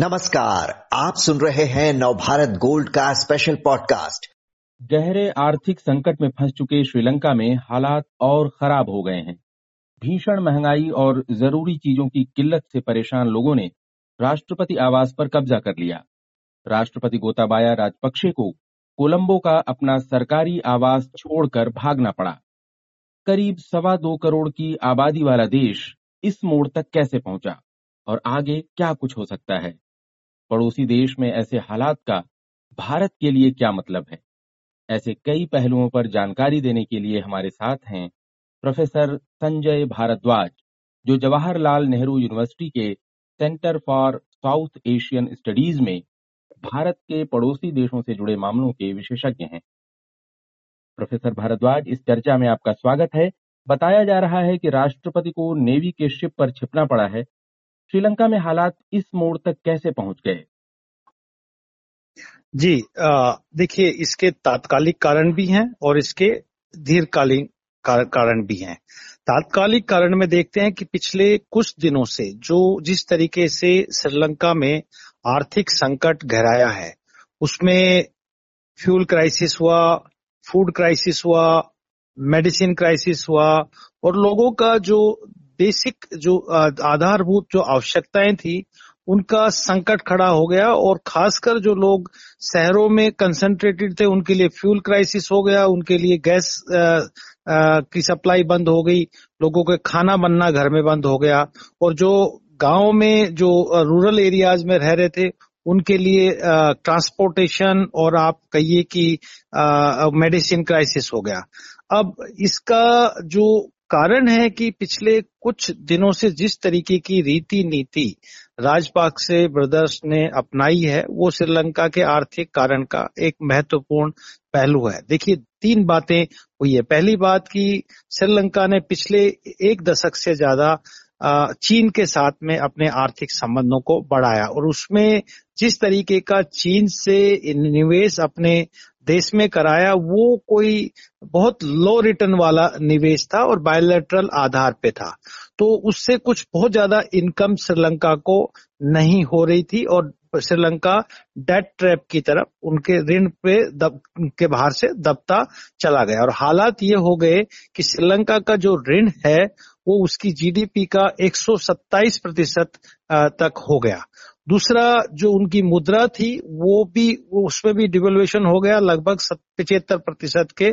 नमस्कार, आप सुन रहे हैं नवभारत गोल्ड का स्पेशल पॉडकास्ट गहरे आर्थिक संकट में फंस चुके श्रीलंका में हालात और खराब हो गए हैं। भीषण महँगाई और ज़रूरी चीज़ों की किल्लत से परेशान लोगों ने राष्ट्रपति आवास पर कब्जा कर लिया। राष्ट्रपति गोताबाया राजपक्षे को कोलंबो का अपना सरकारी आवास छोड़कर भागना पड़ा। करीब सवा दो करोड़ की आबादी वाला देश इस मोड़ तक कैसे पहुँचा? और आगे क्या कुछ हो सकता है? पड़ोसी देश में ऐसे हालात का भारत के लिए क्या मतलब है? ऐसे कई पहलुओं पर जानकारी देने के लिए हमारे साथ हैं प्रोफेसर संजय भारद्वाज, जो जवाहरलाल नेहरू यूनिवर्सिटी के Centre for South Asian Studies में भारत के पड़ोसी देशों से जुड़े मामलों के विशेषज्ञ हैं। प्रोफेसर भारद्वाज, इस चर्चा में आपका स्वागत है। बताया जा रहा है कि राष्ट्रपति को नेवी के शिप पर छिपना पड़ा है। श्रीलंका में हालात इस मोड़ तक कैसे पहुँच गए? जी देखिए, इसके तात्कालिक कारण भी हैं और इसके दीर्घकालीन कारण भी हैं। तात्कालिक कारण में देखते हैं कि पिछले कुछ दिनों से जो जिस तरीके से श्रीलंका में आर्थिक संकट गहराया है, उसमें फ्यूल क्राइसिस हुआ, फ़ूड क्राइसिस हुआ, मेडिसिन क्राइसिस हुआ और लोगों का जो बेसिक जो आधारभूत जो आवश्यकताएँ थी उनका संकट खड़ा हो गया और खासकर जो लोग शहरों में कंसंट्रेटेड थे उनके लिए फ्यूल क्राइसिस हो गया उनके लिए गैस आ, आ, की सप्लाई बंद हो गई लोगों के खाना बनना घर में बंद हो गया और जो गाँव में जो रूरल एरियाज़ में रह रहे थे उनके लिए ट्रांसपोर्टेशन और आप कहिए कि मेडिसिन क्राइसिस हो गया। अब इसका जो कारण है कि पिछले कुछ दिनों से जिस तरीके की रीति नीति राजपाक्से ब्रदर्स ने अपनाई है, वो श्रीलंका के आर्थिक कारण का एक महत्वपूर्ण पहलू है। देखिए, तीन बातें हुई है। पहली बात की श्रीलंका ने पिछले एक दशक से ज़्यादा चीन के साथ में अपने आर्थिक संबंधों को बढ़ाया और उसमें जिस तरीके का चीन से निवेश अपने देश में कराया, वो कोई बहुत लो रिटर्न वाला निवेश था और बायोलेटरल आधार पे था। तो उससे कुछ बहुत ज़्यादा इनकम श्रीलंका को नहीं हो रही थी और श्रीलंका डेट ट्रैप की तरफ़ उनके ऋण पे दब के बाहर से दबता चला गया। और हालात ये हो गए कि श्रीलंका का जो ऋण है, वो उसकी जीडीपी का 127 प्रतिशत तक हो गया। दूसरा जो उनकी मुद्रा थी, वो भी, उसमें भी डिवेल्युएशन हो गया लगभग पिछहत्तर प्रतिशत के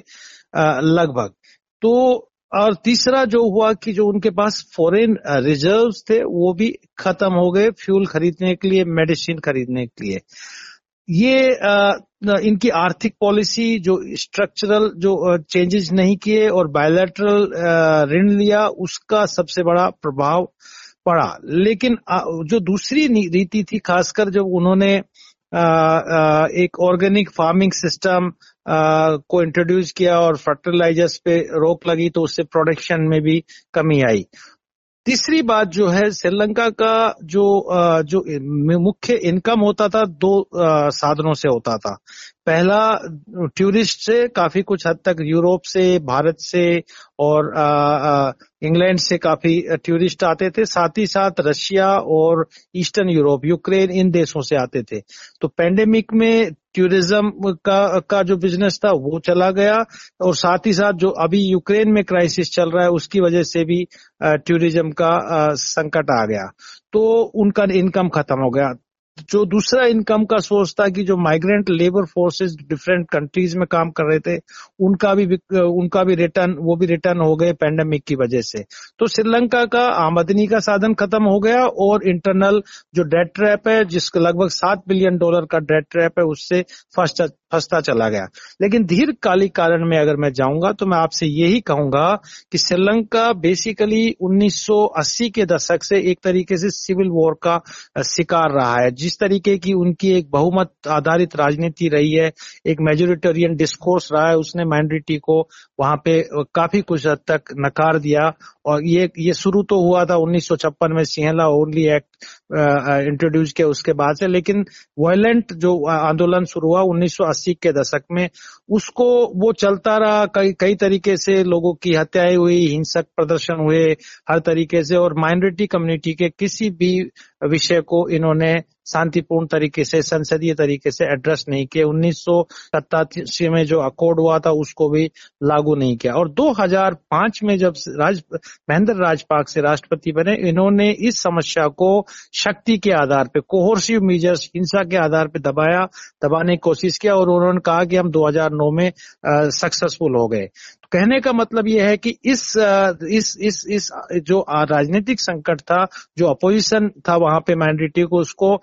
लगभग। तो और तीसरा जो हुआ कि जो उनके पास फॉरेन रिजर्व्स थे, वो भी खत्म हो गए फ्यूल खरीदने के लिए मेडिसिन खरीदने के लिए। ये इनकी आर्थिक पॉलिसी जो स्ट्रक्चरल जो चेंजेस नहीं किए और बायोलेटरल ऋण लिया, उसका सबसे बड़ा प्रभाव पड़ा। लेकिन जो दूसरी रीति थी, खासकर जब उन्होंने एक ऑर्गेनिक फ़ार्मिंग सिस्टम को इंट्रोड्यूस किया और फर्टिलाइजर्स पे रोक लगी तो उससे प्रोडक्शन में भी कमी आई। तीसरी बात जो है, श्रीलंका का जो जो मुख्य इनकम होता था, दो साधनों से होता था। पहला, टूरिस्ट से, काफ़ी कुछ हद तक यूरोप से, भारत से और इंग्लैंड से काफ़ी टूरिस्ट आते थे। साथ ही साथ रशिया और ईस्टर्न यूरोप, यूक्रेन इन देशों से आते थे। तो पेंडेमिक में टूरिज़्म का का जो बिज़नेस था, वो चला गया। और साथ ही साथ जो अभी यूक्रेन में क्राइसिस चल रहा है, उसकी वजह से भी टूरिज़्म का संकट आ गया। तो उनका इनकम खत्म हो गया। जो दूसरा इनकम का सोर्स था कि जो migrant labour forces different countries में काम कर रहे थे, उनका भी उनका भी रिटर्न वो भी रिटर्न हो गए पेंडेमिक की वजह से। तो श्रीलंका का आमदनी का साधन खत्म हो गया और इंटरनल जो डेट ट्रैप है जिसका लगभग सात बिलियन डॉलर का डेट ट्रैप है, उससे फ़र्स्ट फंसता चला गया। लेकिन दीर्घकालिक कारण में अगर मैं जाऊँगा तो मैं आपसे यही कहूँगा कि श्रीलंका बेसिकली 1980 के दशक से एक तरीके से सिविल वॉर का शिकार रहा है। जिस तरीके की उनकी एक बहुमत आधारित राजनीति रही है, एक मेजोरिटेरियन डिस्कोर्स रहा है, उसने माइनॉरिटी को वहाँ पे काफ़ी कुछ हद तक नकार दिया। और ये ये शुरू तो हुआ था उन्नीस में सिंहला ओनली एक्ट इंट्रोड्यूस किया उसके बाद से, लेकिन वायलेंट जो आंदोलन शुरू हुआ 1980 के दशक में, उसको वो चलता रहा। कई कई तरीके से लोगों की हत्याएँ हुई, हिंसक प्रदर्शन हुए हर तरीके से, और माइनॉरिटी कम्युनिटी के किसी भी विषय को इन्होंने शांतिपूर्ण तरीके से, संसदीय तरीके से एड्रेस नहीं किए। उन्नीस में जो अकॉर्ड हुआ था, उसको भी लागू नहीं किया। और 2005 में जब राज, महेंद्र राजपाक से राष्ट्रपति बने, इन्होंने इस समस्या को शक्ति के आधार पे कोहोर्सिव मीजर्स हिंसा के आधार पे दबाया, दबाने की कोशिश किया और उन्होंने कहा कि हम 2009 में सक्सेसफुल हो गए। कहने का मतलब यह है कि इस इस इस इस, जो राजनीतिक संकट था, जो अपोजिशन था वहाँ पे माइनोरिटी को उसको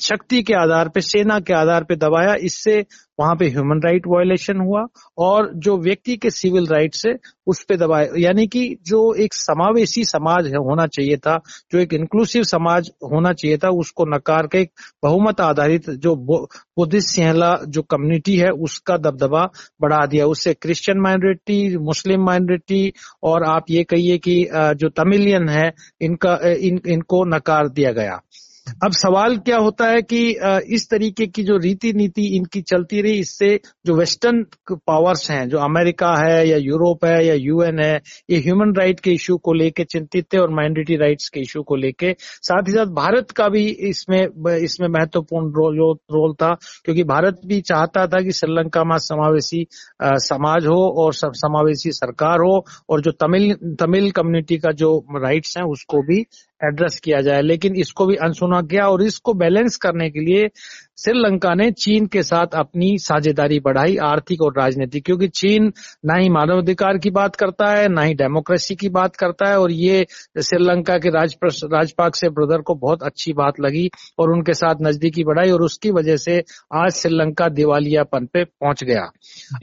शक्ति के आधार पे, सेना के आधार पे दबाया, इससे वहाँ पे ह्यूमन राइट वायोलेशन हुआ और जो व्यक्ति के सिविल राइट से उस पर दबाए। यानी कि जो एक समावेशी समाज है होना चाहिए था जो एक इंक्लूसिव समाज होना चाहिए था उसको नकार के एक बहुमत आधारित जो बुद्धिस्ट सिहला जो कम्युनिटी है उसका दबदबा बढ़ा दिया। उससे क्रिश्चियन माइनॉरिटी मुस्लिम माइनॉरिटी और आप ये कहिए कि जो तमिलियन है इनका इन, इनको नकार दिया गया। अब सवाल क्या होता है कि इस तरीके की जो रीति नीति इनकी चलती रही, इससे जो वेस्टर्न पावर्स हैं, जो अमेरिका है या यूरोप है या यूएन है, ये ह्यूमन राइट के इश्यू को लेके चिंतित थे और माइनॉरिटी राइट्स के इश्यू को लेके। साथ ही साथ भारत का भी इसमें इसमें महत्वपूर्ण रोल रोल था, क्योंकि भारत भी चाहता था कि श्रीलंका में समावेशी समाज हो और समावेशी सरकार हो और जो तमिल तमिल कम्युनिटी का जो राइट्स हैं, उसको भी एड्रेस किया जाए लेकिन इसको भी अनसुना किया और इसको बैलेंस करने के लिए श्रीलंका ने चीन के साथ अपनी साझेदारी बढ़ाई आर्थिक और राजनीतिक, क्योंकि चीन ना ही मानवाधिकार की बात करता है, ना ही डेमोक्रेसी की बात करता है, और ये श्रीलंका के राज राजपाक से ब्रदर को बहुत अच्छी बात लगी और उनके साथ नजदीकी बढ़ाई, और उसकी वजह से आज श्रीलंका दिवालियापन पे पहुँच गया।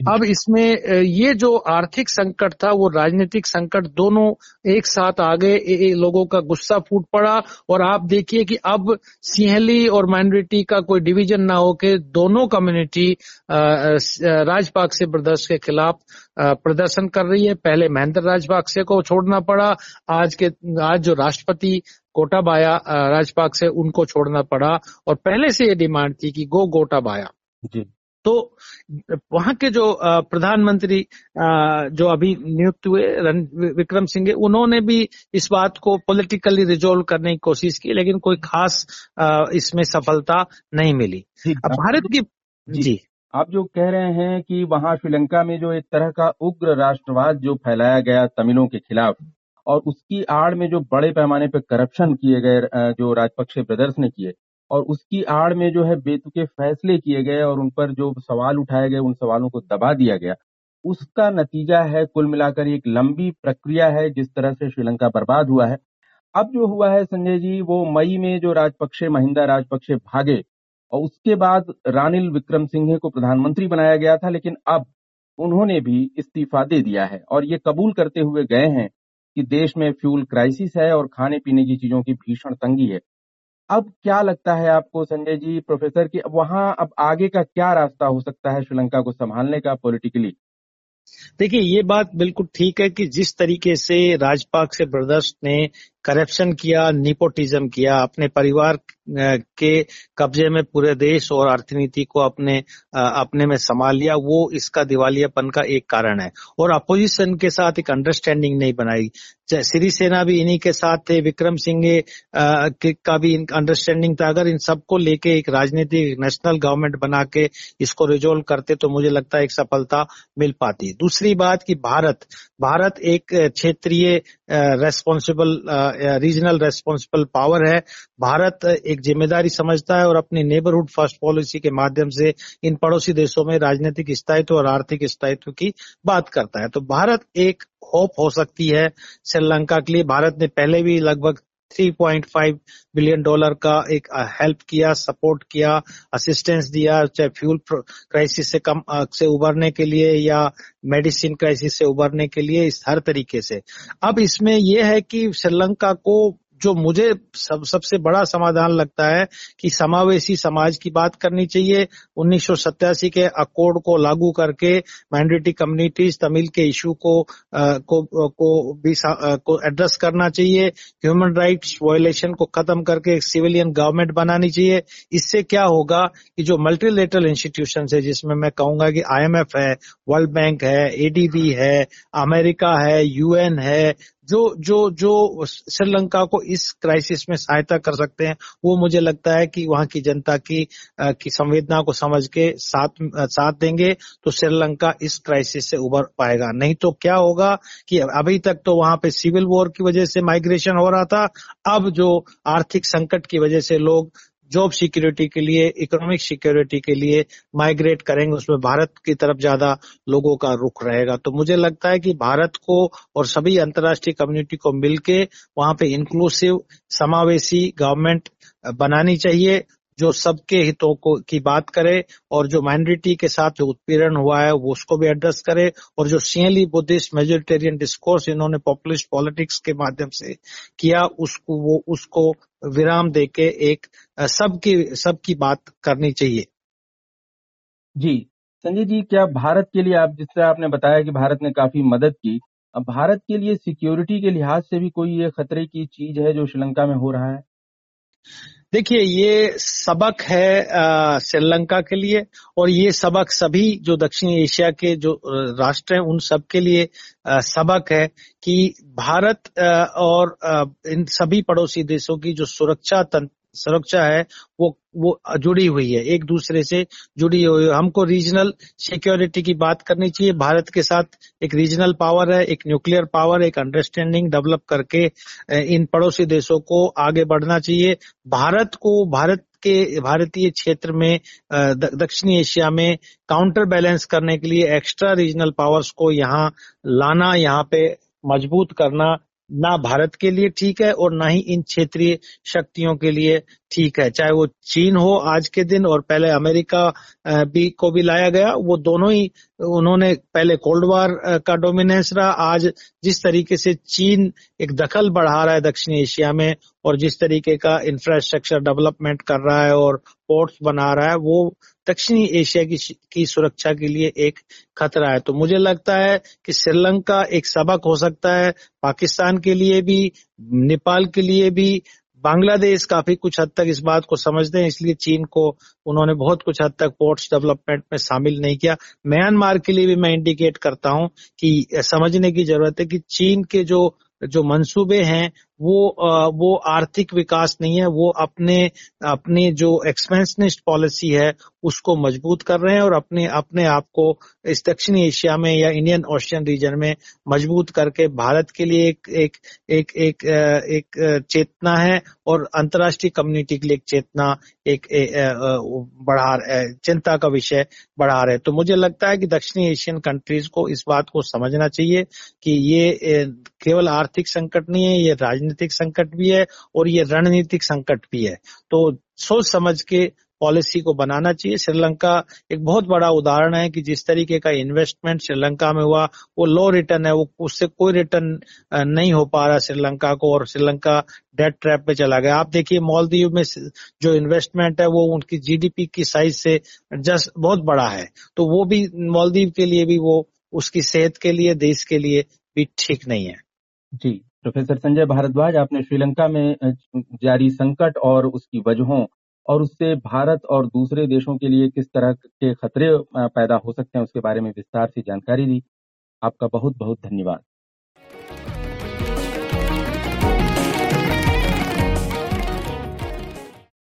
अब इसमें ये जो आर्थिक संकट था, वो राजनीतिक संकट दोनों एक साथ आ गए लोगों का गुस्सा फूट पड़ा, और आप देखिए कि अब सिंहली और माइनॉरिटी का कोई डिवीज़न ना हो के दोनों कम्युनिटी राजपाक से ब्रदर्स के खिलाफ प्रदर्शन कर रही है। पहले महेंद्र राजपाक से को छोड़ना पड़ा। आज के, आज जो राष्ट्रपति गोटाबाया राजपाक्से उनको छोड़ना पड़ा। और पहले से ये डिमांड थी कि गो गोटाबाया। जी। तो वहाँ के जो प्रधानमंत्री जो अभी नियुक्त हुए विक्रम सिंह उन्होंने भी इस बात को पॉलिटिकली रिजोल्व करने की कोशिश की लेकिन कोई खास इसमें सफलता नहीं मिली। अब भारत की जी, जी। आप जो कह रहे हैं कि वहाँ श्रीलंका में जो एक तरह का उग्र राष्ट्रवाद जो फैलाया गया तमिलों के खिलाफ और उसकी आड़ में जो बड़े पैमाने पर करप्शन किए गए जो राजपक्षे ब्रदर्स ने किए और उसकी आड़ में जो है बेतुके फैसले किए गए और उन पर जो सवाल उठाए गए, उन सवालों को दबा दिया गया। उसका नतीजा है, कुल मिलाकर एक लंबी प्रक्रिया है, जिस तरह से श्रीलंका बर्बाद हुआ है। अब जो हुआ है, संजय जी, वो मई में जो राजपक्षे, महिंदा राजपक्षे भागे और उसके बाद रानिल विक्रम सिंघे को प्रधानमंत्री बनाया गया था, लेकिन अब उन्होंने भी इस्तीफा दे दिया है। और ये कबूल करते हुए गए हैं कि देश में फ्यूल क्राइसिस है और खाने पीने की चीज़ों की भीषण तंगी है। अब क्या लगता है आपको संजय जी प्रोफेसर कि वहाँ अब आगे का क्या रास्ता हो सकता है श्रीलंका को संभालने का पॉलिटिकली देखिए, ये बात बिल्कुल ठीक है कि जिस तरीके से राजपाक से ब्रदर्स ने करप्शन किया निपोटिज्म किया, अपने परिवार के कब्जे में पूरे देश और अर्थनीति को अपने अपने में संभाल लिया, वो इसका दिवालियापन का एक कारण है। और अपोजिशन के साथ एक अंडरस्टैंडिंग नहीं बनाई। सिरिसेना भी इन्हीं के साथ थे, विक्रम सिंह का भी अंडरस्टैंडिंग था। अगर इन सबको लेके एक राजनीतिक नेशनल गवर्नमेंट बना के इसको रिजोल्व करते तो मुझे लगता है एक सफलता मिल पाती। दूसरी बात की भारत भारत एक क्षेत्रीय रेस्पॉन्सिबल रीजनल रेस्पॉन्सिबल पावर है। भारत एक ज़िम्मेदारी समझता है और अपनी नेबरहुड फ़र्स्ट पॉलिसी के माध्यम से इन पड़ोसी देशों में राजनीतिक स्थायित्व और आर्थिक स्थायित्व की बात करता है। तो भारत एक होप हो सकती है श्रीलंका के लिए। भारत ने पहले भी लगभग 3.5 बिलियन डॉलर का एक हेल्प किया सपोर्ट किया असिस्टेंस दिया, चाहे फ्यूल क्राइसिस से कम से उबरने के लिए या मेडिसिन क्राइसिस से उबरने के लिए, इस हर तरीके से। अब इसमें यह है कि श्रीलंका को जो मुझे सब सबसे बड़ा समाधान लगता है कि समावेशी समाज की बात करनी चाहिए। उन्नीस सौ सतासी के अकोर्ड को लागू करके माइनॉरिटी कम्युनिटीज तमिल के इशू को आ, को को भी आ, को एड्रेस करना चाहिए। ह्यूमन राइट्स वायलेशन को खत्म करके एक सिविलियन गवर्नमेंट बनानी चाहिए। इससे क्या होगा कि जो मल्टीलेटरल इंस्टीट्यूशन है जिसमें मैं कहूँगा कि आईएमएफ है वर्ल्ड बैंक है एडीबी है अमेरिका है यूएन है जो जो जो श्रीलंका को इस क्राइसिस में सहायता कर सकते हैं वो मुझे लगता है कि वहाँ की जनता की आ, की संवेदना को समझ के साथ साथ देंगे तो श्रीलंका इस क्राइसिस से उबर पाएगा। नहीं तो क्या होगा कि अभी तक तो वहाँ पे सिविल वॉर की वजह से माइग्रेशन हो रहा था अब जो आर्थिक संकट की वजह से लोग जॉब सिक्योरिटी के लिए इकोनॉमिक सिक्योरिटी के लिए माइग्रेट करेंगे, उसमें भारत की तरफ़ ज़्यादा लोगों का रुख रहेगा। तो मुझे लगता है कि भारत को और सभी अंतर्राष्ट्रीय कम्युनिटी को मिलके वहाँ पे इंक्लूसिव समावेशी गवर्नमेंट बनानी चाहिए, जो सबके हितों को, की बात करे और जो माइनॉरिटी के साथ जो उत्पीड़न हुआ है, वो उसको भी एड्रेस करे और जो सियली बुद्धिस्ट मेजोरिटेरियन डिस्कोर्स इन्होंने पॉपुलिस्ट पॉलिटिक्स के माध्यम से किया, उसको, वो, उसको विराम दे के एक सबकी सबकी बात करनी चाहिए। जी। संजय जी, क्या भारत के लिए आप जिस तरह आपने बताया कि भारत ने काफ़ी मदद की, अब भारत के लिए सिक्योरिटी के लिहाज से भी कोई ये खतरे की चीज़ है जो श्रीलंका में हो रहा है? देखिए ये सबक है श्रीलंका के लिए और ये सबक सभी जो दक्षिण एशिया के जो राष्ट्र हैं उन सब के लिए आ, सबक है कि भारत आ, और आ, इन सभी पड़ोसी देशों की जो सुरक्षा तंत्र सुरक्षा है, वो वो जुड़ी हुई है, एक दूसरे से जुड़ी हुई है। हमको रीजनल सिक्योरिटी की बात करनी चाहिए। भारत के साथ एक रीजनल पावर है, एक न्यूक्लियर पावर एक अंडरस्टैंडिंग डेवलप करके इन पड़ोसी देशों को आगे बढ़ना चाहिए। भारत को, भारत के भारतीय क्षेत्र में दक्षिणी एशिया में काउंटर बैलेंस करने के लिए एक्स्ट्रा रीजनल पावर्स को यहाँ लाना, यहाँ पे मज़बूत करना ना भारत के लिए ठीक है और ना ही इन क्षेत्रीय शक्तियों के लिए ठीक है, चाहे वो चीन हो आज के दिन और पहले अमेरिका भी, को भी लाया गया, वो दोनों ही उन्होंने पहले कोल्ड वार का डोमिनेंस रहा। आज जिस तरीके से चीन एक दखल बढ़ा रहा है दक्षिण एशिया में और जिस तरीके का इंफ्रास्ट्रक्चर डेवलपमेंट कर रहा है और पोर्ट्स बना रहा है, वो दक्षिणी एशिया की की सुरक्षा के लिए एक खतरा है। तो मुझे लगता है कि श्रीलंका एक सबक हो सकता है, पाकिस्तान के लिए भी, नेपाल के लिए भी बांग्लादेश काफ़ी कुछ हद तक इस बात को समझते हैं, इसलिए चीन को उन्होंने बहुत कुछ हद तक पोर्ट्स डेवलपमेंट में शामिल नहीं किया। म्यांमार के लिए भी मैं इंडिकेट करता हूँ कि समझने की ज़रूरत है कि चीन के जो जो मंसूबे हैं वो वो आर्थिक विकास नहीं है वो अपने अपने जो एक्सपेंशनिस्ट पॉलिसी है उसको मज़बूत कर रहे हैं और अपने अपने आप को इस दक्षिणी एशिया में या इंडियन ओशियन रीजन में मज़बूत करके भारत के लिए एक एक एक एक एक चेतना है और अंतर्राष्ट्रीय कम्युनिटी के लिए एक चेतना एक, बढ़ा रहे चिंता का विषय बढ़ा रहे तो मुझे लगता है कि दक्षिणी एशियन कंट्रीज़ को इस बात को समझना चाहिए कि ये केवल आर्थिक संकट नहीं है ये राजनीतिक राजनीतिक संकट भी है और ये रणनीतिक संकट भी है। तो सोच समझ के पॉलिसी को बनाना चाहिए। श्रीलंका एक बहुत बड़ा उदाहरण है कि जिस तरीके का इन्वेस्टमेंट श्रीलंका में हुआ, वो लो रिटर्न है, वो उससे कोई रिटर्न नहीं हो पा रहा श्रीलंका को और श्रीलंका डेट ट्रैप पे चला गया। आप देखिए मालदीव में जो इन्वेस्टमेंट है, वो उनकी जीडीपी की साइज़ से जस्ट बहुत बड़ा है। तो वो भी मालदीव के लिए भी वो, उसकी सेहत के लिए, देश के लिए भी ठीक नहीं है। जी। प्रोफेसर संजय भारद्वाज, आपने श्रीलंका में जारी संकट और उसकी वजहों और उससे भारत और दूसरे देशों के लिए किस तरह के खतरे पैदा हो सकते हैं उसके बारे में विस्तार से जानकारी दी। आपका बहुत बहुत धन्यवाद।